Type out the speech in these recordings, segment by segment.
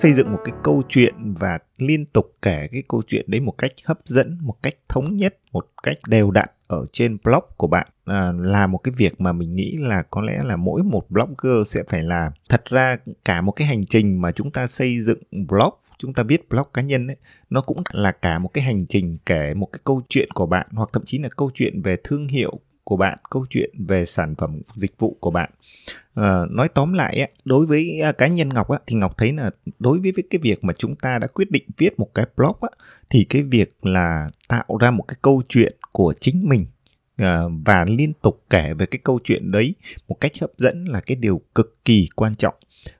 xây dựng một cái câu chuyện và liên tục kể cái câu chuyện đấy một cách hấp dẫn một cách thống nhất một cách đều đặn ở trên blog của bạn. À, là một cái việc mà mình nghĩ là có lẽ là mỗi một blogger sẽ phải làm. Thật ra cả một cái hành trình mà chúng ta xây dựng blog chúng ta viết blog cá nhân ấy, nó cũng là cả một cái hành trình kể một cái câu chuyện của bạn hoặc thậm chí là câu chuyện về thương hiệu của bạn câu chuyện về sản phẩm dịch vụ của bạn. À, nói tóm lại đối với à, cá nhân ngọc thì ngọc thấy là đối với cái việc mà chúng ta đã quyết định viết một cái blog thì cái việc là tạo ra một cái câu chuyện của chính mình ờ, và liên tục kể về cái câu chuyện đấy một cách hấp dẫn là cái điều cực kỳ quan trọng.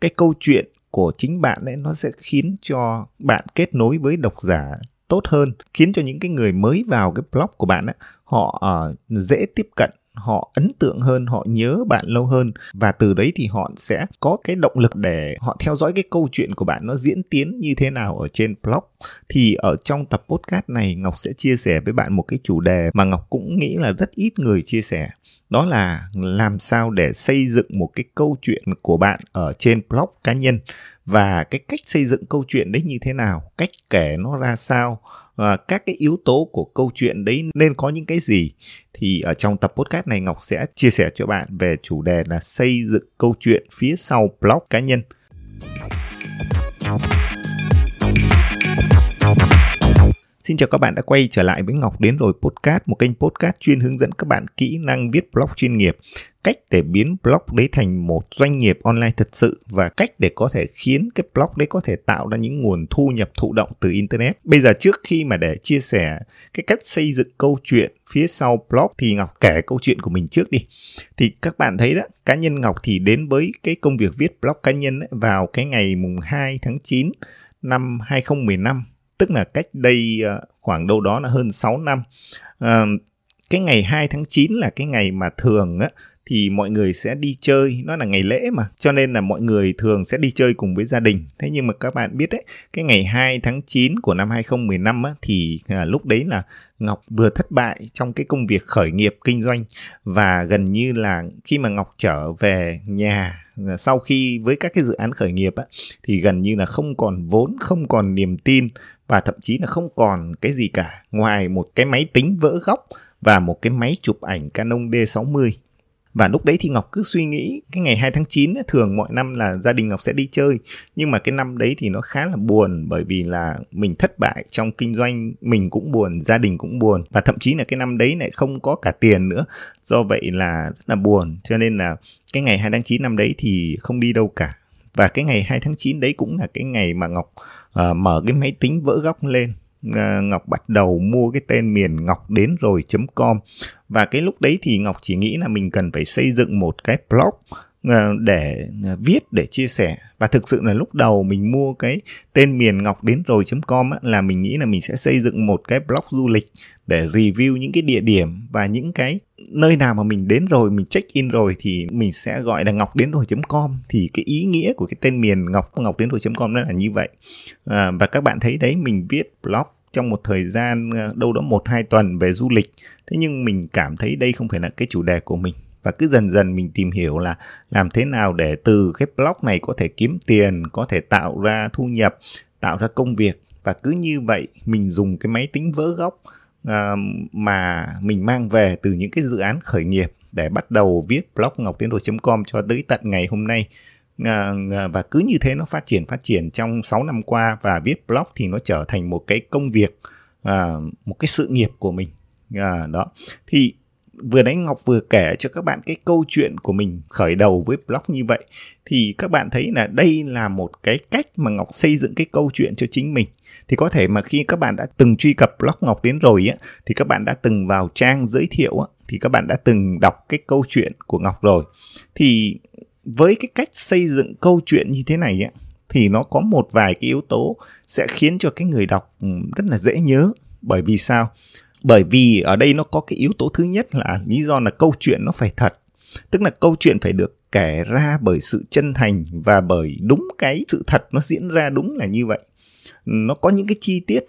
Cái câu chuyện của chính bạn ấy nó sẽ khiến cho bạn kết nối với độc giả tốt hơn khiến cho những cái người mới vào cái blog của bạn á, họ uh, dễ tiếp cận họ ấn tượng hơn họ nhớ bạn lâu hơn. Và từ đấy thì họ sẽ có cái động lực để họ theo dõi cái câu chuyện của bạn nó diễn tiến như thế nào ở trên blog. Thì ở trong tập podcast này ngọc sẽ chia sẻ với bạn một cái chủ đề mà ngọc cũng nghĩ là rất ít người chia sẻ. Đó là làm sao để xây dựng một cái câu chuyện của bạn ở trên blog cá nhân và cái cách xây dựng câu chuyện đấy như thế nào? Cách kể nó ra sao? Và các cái yếu tố của câu chuyện đấy nên có những cái gì? Thì ở trong tập podcast này, Ngọc sẽ chia sẻ cho bạn về chủ đề là xây dựng câu chuyện phía sau blog cá nhân. Xin chào các bạn đã quay trở lại với Ngọc đến rồi podcast, một kênh podcast chuyên hướng dẫn các bạn kỹ năng viết blog chuyên nghiệp, cách để biến blog đấy thành một doanh nghiệp online thật sự và cách để có thể khiến cái blog đấy có thể tạo ra những nguồn thu nhập thụ động từ internet. Bây giờ trước khi mà để chia sẻ cái cách xây dựng câu chuyện phía sau blog thì Ngọc kể câu chuyện của mình trước đi. Thì các bạn thấy đó, cá nhân Ngọc thì đến với cái công việc viết blog cá nhân ấy, vào cái ngày mùng 2 tháng 9 năm 2015 tức là cách đây ờ, khoảng đâu đó là hơn 6 năm. À, cái ngày 2 tháng 9 là cái ngày mà thường á, thì mọi người sẽ đi chơi. Nó là ngày lễ mà cho nên là mọi người thường sẽ đi chơi cùng với gia đình. Thế nhưng mà các bạn biết đấy cái ngày 2 tháng 9 của năm 2015 á, thì à, lúc đấy là Ngọc vừa thất bại trong cái công việc khởi nghiệp kinh doanh. Và gần như là khi mà Ngọc trở về nhà à, sau khi với các cái dự án khởi nghiệp á, thì gần như là không còn vốn không còn niềm tin và thậm chí là không còn cái gì cả ngoài một cái máy tính vỡ góc và một cái máy chụp ảnh Canon D60 và lúc đấy thì Ngọc cứ suy nghĩ cái ngày 2 tháng 9 ấy, thường mọi năm là gia đình Ngọc sẽ đi chơi. Nhưng mà cái năm đấy thì nó khá là buồn bởi vì là mình thất bại trong kinh doanh mình cũng buồn gia đình cũng buồn. Và thậm chí là cái năm đấy lại không có cả tiền nữa. Do vậy là rất là buồn. Cho nên là cái ngày 2 tháng 9 năm đấy thì không đi đâu cả và cái ngày 2 tháng 9 đấy cũng là cái ngày mà Ngọc uh, mở cái máy tính vỡ góc lên. Uh, Ngọc bắt đầu mua cái tên miền ngọc đến rồi.com và cái lúc đấy thì Ngọc chỉ nghĩ là mình cần phải xây dựng một cái blog Ờ, để ờ, viết để chia sẻ. Và thực sự là lúc đầu mình mua cái tên miền ngọc đến rồi.com là mình nghĩ là mình sẽ xây dựng một cái blog du lịch để review những cái địa điểm và những cái nơi nào mà mình đến rồi mình check in rồi thì mình sẽ gọi là ngọc đến rồi.com thì cái ý nghĩa của cái tên miền ngọc ngọc đến rồi.com nó là như vậy. À, và các bạn thấy đấy mình viết blog trong một thời gian đâu đó một hai tuần về du lịch. Thế nhưng mình cảm thấy đây không phải là cái chủ đề của mình và cứ dần dần mình tìm hiểu là làm thế nào để từ cái blog này có thể kiếm tiền có thể tạo ra thu nhập tạo ra công việc. Và cứ như vậy mình dùng cái máy tính vỡ góc uh, mà mình mang về từ những cái dự án khởi nghiệp để bắt đầu viết blog ngọc tiến com cho tới tận ngày hôm nay. À, à, và cứ như thế nó phát triển phát triển trong 6 năm qua và viết blog thì nó trở thành một cái công việc một cái sự nghiệp của mình. Đó. Thì vừa nãy Ngọc vừa kể cho các bạn cái câu chuyện của mình khởi đầu với blog như vậy, thì các bạn thấy là đây là một cái cách mà Ngọc xây dựng cái câu chuyện cho chính mình. Thì có thể mà khi các bạn đã từng truy cập blog Ngọc đến rồi á, thì các bạn đã từng vào trang giới thiệu á, thì các bạn đã từng đọc cái câu chuyện của Ngọc rồi. Thì với cái cách xây dựng câu chuyện như thế này á, thì nó có một vài cái yếu tố sẽ khiến cho cái người đọc ừ, rất là dễ nhớ. Bởi vì sao? Bởi vì ở đây nó có cái yếu tố thứ nhất là lý do là câu chuyện nó phải thật. Tức là câu chuyện phải được kể ra bởi sự chân thành và bởi đúng cái sự thật nó diễn ra đúng là như vậy. Nó có những cái chi tiết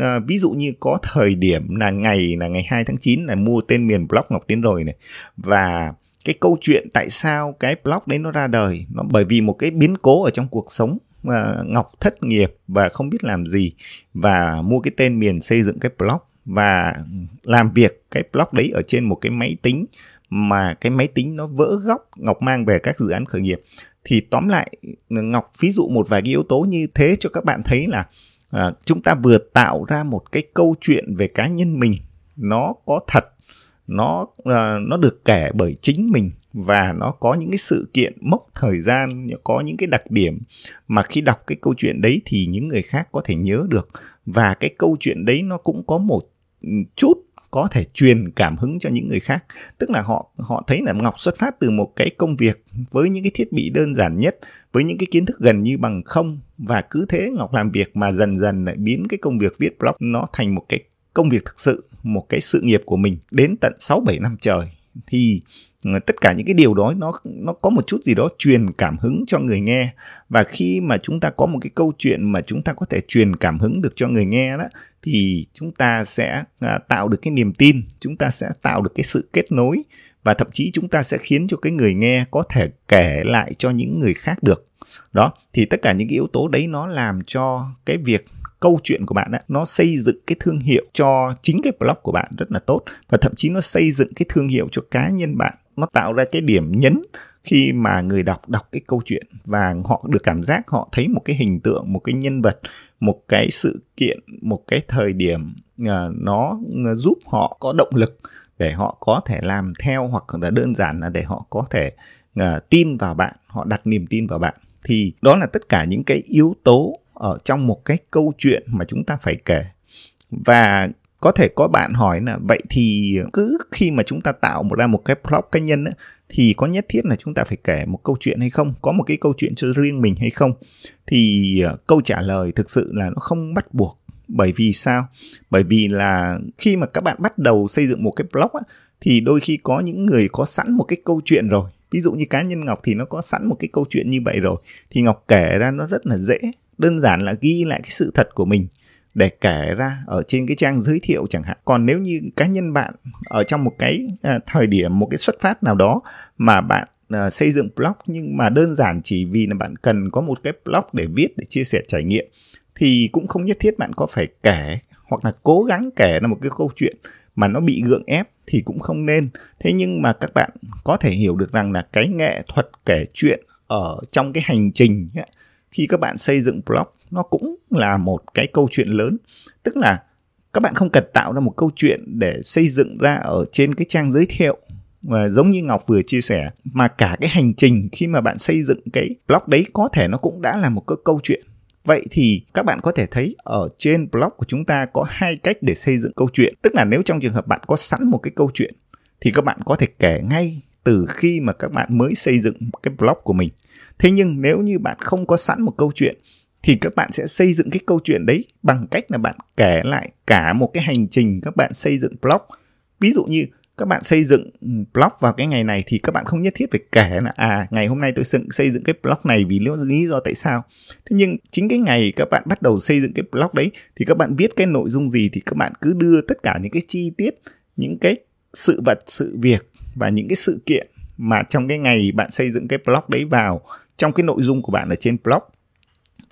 à, ví dụ như có thời điểm là ngày là ngày 2 tháng 9 là mua tên miền blog Ngọc Tiến rồi này. Và cái câu chuyện tại sao cái blog đấy nó ra đời nó bởi vì một cái biến cố ở trong cuộc sống mà ngọc thất nghiệp và không biết làm gì và mua cái tên miền xây dựng cái blog và làm việc cái blog đấy ở trên một cái máy tính mà cái máy tính nó vỡ góc ngọc mang về các dự án khởi nghiệp. Thì tóm lại ngọc ví dụ một vài cái yếu tố như thế cho các bạn thấy là à, chúng ta vừa tạo ra một cái câu chuyện về cá nhân mình nó có thật nó à, nó được kể bởi chính mình và nó có những cái sự kiện mốc thời gian có những cái đặc điểm mà khi đọc cái câu chuyện đấy thì những người khác có thể nhớ được. Và cái câu chuyện đấy nó cũng có một chút có thể truyền cảm hứng cho những người khác. Tức là họ họ thấy là ngọc xuất phát từ một cái công việc với những cái thiết bị đơn giản nhất, với những cái kiến thức gần như bằng không, và cứ thế ngọc làm việc mà dần dần lại biến cái công việc viết blog nó thành một cái công việc thực sự, một cái sự nghiệp của mình đến tận 6 7 năm trời thì ờ, tất cả những cái điều đó nó nó có một chút gì đó truyền cảm hứng cho người nghe. Và khi mà chúng ta có một cái câu chuyện mà chúng ta có thể truyền cảm hứng được cho người nghe đó thì chúng ta sẽ à, tạo được cái niềm tin chúng ta sẽ tạo được cái sự kết nối và thậm chí chúng ta sẽ khiến cho cái người nghe có thể kể lại cho những người khác được. Đó thì tất cả những cái yếu tố đấy nó làm cho cái việc câu chuyện của bạn ấy, nó xây dựng cái thương hiệu cho chính cái blog của bạn rất là tốt và thậm chí nó xây dựng cái thương hiệu cho cá nhân bạn. Nó tạo ra cái điểm nhấn khi mà người đọc đọc cái câu chuyện và họ được cảm giác họ thấy một cái hình tượng một cái nhân vật một cái sự kiện một cái thời điểm à, nó giúp họ có động lực để họ có thể làm theo hoặc là đơn giản là để họ có thể à, tin vào bạn họ đặt niềm tin vào bạn. Thì đó là tất cả những cái yếu tố ở trong một cái câu chuyện mà chúng ta phải kể. Và có thể có bạn hỏi là vậy thì cứ khi mà chúng ta tạo một ra một cái blog cá nhân ấy, thì có nhất thiết là chúng ta phải kể một câu chuyện hay không? Có một cái câu chuyện cho riêng mình hay không? Thì ờ, câu trả lời thực sự là nó không bắt buộc. Bởi vì sao? Bởi vì là khi mà các bạn bắt đầu xây dựng một cái blog á, thì đôi khi có những người có sẵn một cái câu chuyện rồi. Ví dụ như cá nhân ngọc thì nó có sẵn một cái câu chuyện như vậy rồi. Thì ngọc kể ra nó rất là dễ đơn giản là ghi lại cái sự thật của mình để kể ra ở trên cái trang giới thiệu chẳng hạn. Còn nếu như cá nhân bạn ở trong một cái à, thời điểm một cái xuất phát nào đó mà bạn à, xây dựng blog nhưng mà đơn giản chỉ vì là bạn cần có một cái blog để viết để chia sẻ trải nghiệm thì cũng không nhất thiết bạn có phải kể hoặc là cố gắng kể ra một cái câu chuyện mà nó bị gượng ép thì cũng không nên. Thế nhưng mà các bạn có thể hiểu được rằng là cái nghệ thuật kể chuyện ở trong cái hành trình khi các bạn xây dựng blog, nó cũng là một cái câu chuyện lớn tức là các bạn không cần tạo ra một câu chuyện để xây dựng ra ở trên cái trang giới thiệu và giống như Ngọc vừa chia sẻ, mà cả cái hành trình khi mà bạn xây dựng cái blog đấy có thể nó cũng đã là một cái câu chuyện Vậy thì các bạn có thể thấy ở trên blog của chúng ta có hai cách để xây dựng câu chuyện. Tức là nếu trong trường hợp bạn có sẵn một cái câu chuyện, thì các bạn có thể kể ngay từ khi mà các bạn mới xây dựng cái blog của mình. Thế nhưng nếu như bạn không có sẵn một câu chuyện, thì các bạn sẽ xây dựng cái câu chuyện đấy bằng cách là bạn kể lại cả một cái hành trình các bạn xây dựng blog. Ví dụ như các bạn xây dựng ừ, blog vào cái ngày này thì các bạn không nhất thiết phải kể là à ngày hôm nay tôi xây dựng cái blog này vì lý do tại sao thế nhưng chính cái ngày các bạn bắt đầu xây dựng cái blog đấy thì các bạn viết cái nội dung gì thì các bạn cứ đưa tất cả những cái chi tiết, những cái sự vật, sự việc và những cái sự kiện mà trong cái ngày bạn xây dựng cái blog đấy vào trong cái nội dung của bạn ở trên blog.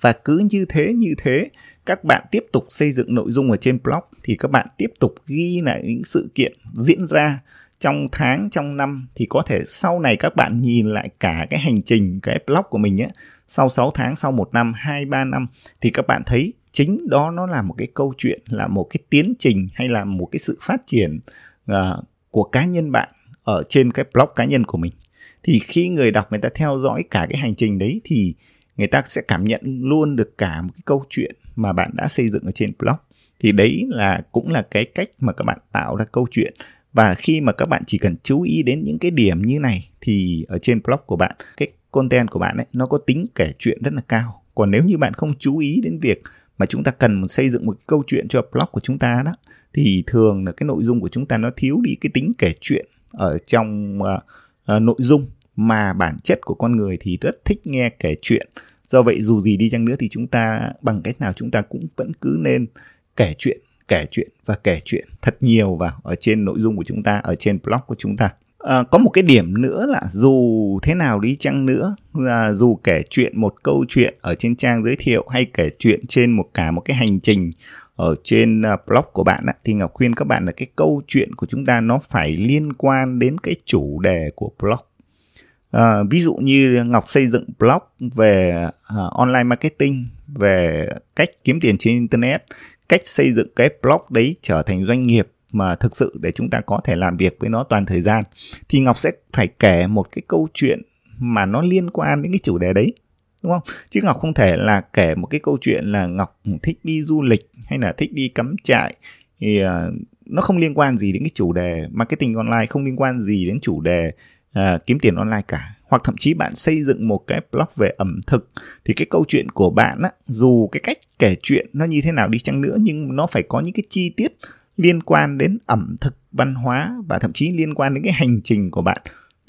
Và cứ như thế như thế các bạn tiếp tục xây dựng nội dung ở trên blog thì các bạn tiếp tục ghi lại những sự kiện diễn ra trong tháng trong năm. Thì có thể sau này các bạn nhìn lại cả cái hành trình cái blog của mình ấy sau 6 tháng sau một năm hai ba năm thì các bạn thấy chính đó nó là một cái câu chuyện là một cái tiến trình hay là một cái sự phát triển uh, của cá nhân bạn ở trên cái blog cá nhân của mình thì khi người đọc người ta theo dõi cả cái hành trình đấy thì người ta sẽ cảm nhận luôn được cả một cái câu chuyện mà bạn đã xây dựng ở trên blog. Thì đấy là cũng là cái cách mà các bạn tạo ra câu chuyện. Và khi mà các bạn chỉ cần chú ý đến những cái điểm như này thì ở trên blog của bạn cái content của bạn ấy nó có tính kể chuyện rất là cao. Còn nếu như bạn không chú ý đến việc mà chúng ta cần xây dựng một câu chuyện cho blog của chúng ta đó thì thường là cái nội dung của chúng ta nó thiếu đi cái tính kể chuyện ở trong uh, uh, nội dung mà bản chất của con người thì rất thích nghe kể chuyện. Do vậy dù gì đi chăng nữa thì chúng ta bằng cách nào chúng ta cũng vẫn cứ nên kể chuyện kể chuyện và kể chuyện thật nhiều vào ở trên nội dung của chúng ta ở trên blog của chúng ta. À, có một cái điểm nữa là dù thế nào đi chăng nữa là dù kể chuyện một câu chuyện ở trên trang giới thiệu hay kể chuyện trên một cả một cái hành trình ở trên à, blog của bạn á, thì Ngọc khuyên các bạn là cái câu chuyện của chúng ta nó phải liên quan đến cái chủ đề của blog. À, ví dụ như Ngọc xây dựng blog về à, online marketing, về cách kiếm tiền trên internet, cách xây dựng cái blog đấy trở thành doanh nghiệp mà thực sự để chúng ta có thể làm việc với nó toàn thời gian thì Ngọc sẽ phải kể một cái câu chuyện mà nó liên quan đến cái chủ đề đấy đúng không? Chứ ngọc không thể là kể một cái câu chuyện là ngọc thích đi du lịch hay là thích đi cắm trại. Thì uh, nó không liên quan gì đến cái chủ đề marketing online không liên quan gì đến chủ đề uh, kiếm tiền online cả. Hoặc thậm chí bạn xây dựng một cái blog về ẩm thực thì cái câu chuyện của bạn á dù cái cách kể chuyện nó như thế nào đi chăng nữa nhưng nó phải có những cái chi tiết liên quan đến ẩm thực văn hóa và thậm chí liên quan đến cái hành trình của bạn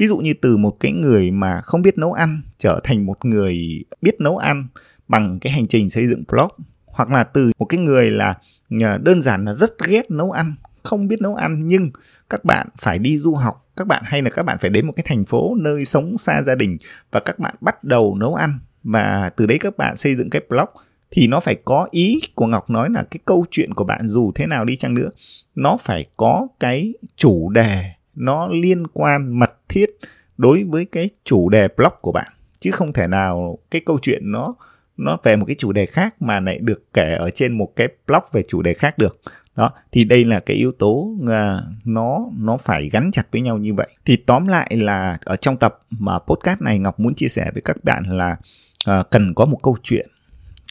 ví dụ như từ một cái người mà không biết nấu ăn trở thành một người biết nấu ăn bằng cái hành trình xây dựng blog, hoặc là từ một cái người là ờ, đơn giản là rất ghét nấu ăn, không biết nấu ăn nhưng các bạn phải đi du học, các bạn hay là các bạn phải đến một cái thành phố nơi sống xa gia đình và các bạn bắt đầu nấu ăn và từ đấy các bạn xây dựng cái blog, thì nó phải có ý của Ngọc nói là cái câu chuyện của bạn dù thế nào đi chăng nữa, nó phải có cái chủ đề nó liên quan mật thiết đối với cái chủ đề blog của bạn. Chứ không thể nào cái câu chuyện nó nó về một cái chủ đề khác mà lại được kể ở trên một cái blog về chủ đề khác được. Đó thì đây là cái yếu tố uh, nó nó phải gắn chặt với nhau như vậy. Thì tóm lại là ở trong tập mà podcast này ngọc muốn chia sẻ với các bạn là uh, cần có một câu chuyện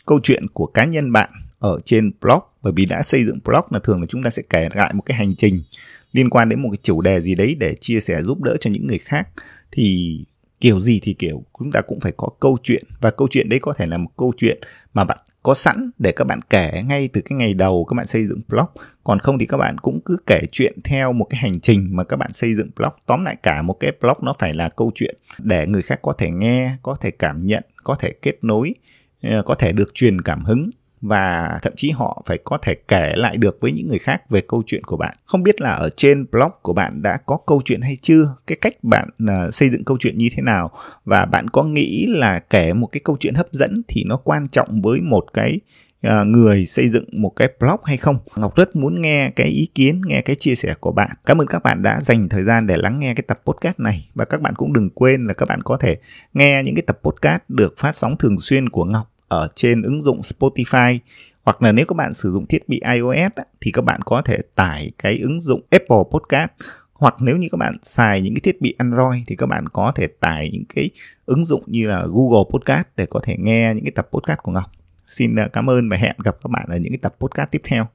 câu chuyện của cá nhân bạn ở trên blog, bởi vì đã xây dựng blog là thường là chúng ta sẽ kể lại một cái hành trình liên quan đến một cái chủ đề gì đấy để chia sẻ giúp đỡ cho những người khác. Thì kiểu gì thì kiểu, chúng ta cũng phải có câu chuyện, và câu chuyện đấy có thể là một câu chuyện mà bạn có sẵn để các bạn kể ngay từ cái ngày đầu các bạn xây dựng blog. Còn không thì các bạn cũng cứ kể chuyện theo một cái hành trình mà các bạn xây dựng blog. Tóm lại cả một cái blog nó phải là câu chuyện để người khác có thể nghe, có thể cảm nhận, có thể kết nối ờ, có thể được truyền cảm hứng và thậm chí họ phải có thể kể lại được với những người khác về câu chuyện của bạn. Không biết là ở trên blog của bạn đã có câu chuyện hay chưa? Cái cách bạn uh, xây dựng câu chuyện như thế nào và bạn có nghĩ là kể một cái câu chuyện hấp dẫn thì nó quan trọng với một cái uh, người xây dựng một cái blog hay không? Ngọc rất muốn nghe cái ý kiến, nghe cái chia sẻ của bạn. Cảm ơn các bạn đã dành thời gian để lắng nghe cái tập podcast này và các bạn cũng đừng quên là các bạn có thể nghe những cái tập podcast được phát sóng thường xuyên của Ngọc ở trên ứng dụng Spotify, hoặc là nếu các bạn sử dụng thiết bị iOS thì các bạn có thể tải cái ứng dụng Apple Podcast hoặc nếu như các bạn xài những cái thiết bị Android thì các bạn có thể tải những cái ứng dụng như là Google Podcast để có thể nghe những cái tập podcast của Ngọc. Xin à, cảm ơn và hẹn gặp các bạn ở những cái tập podcast tiếp theo.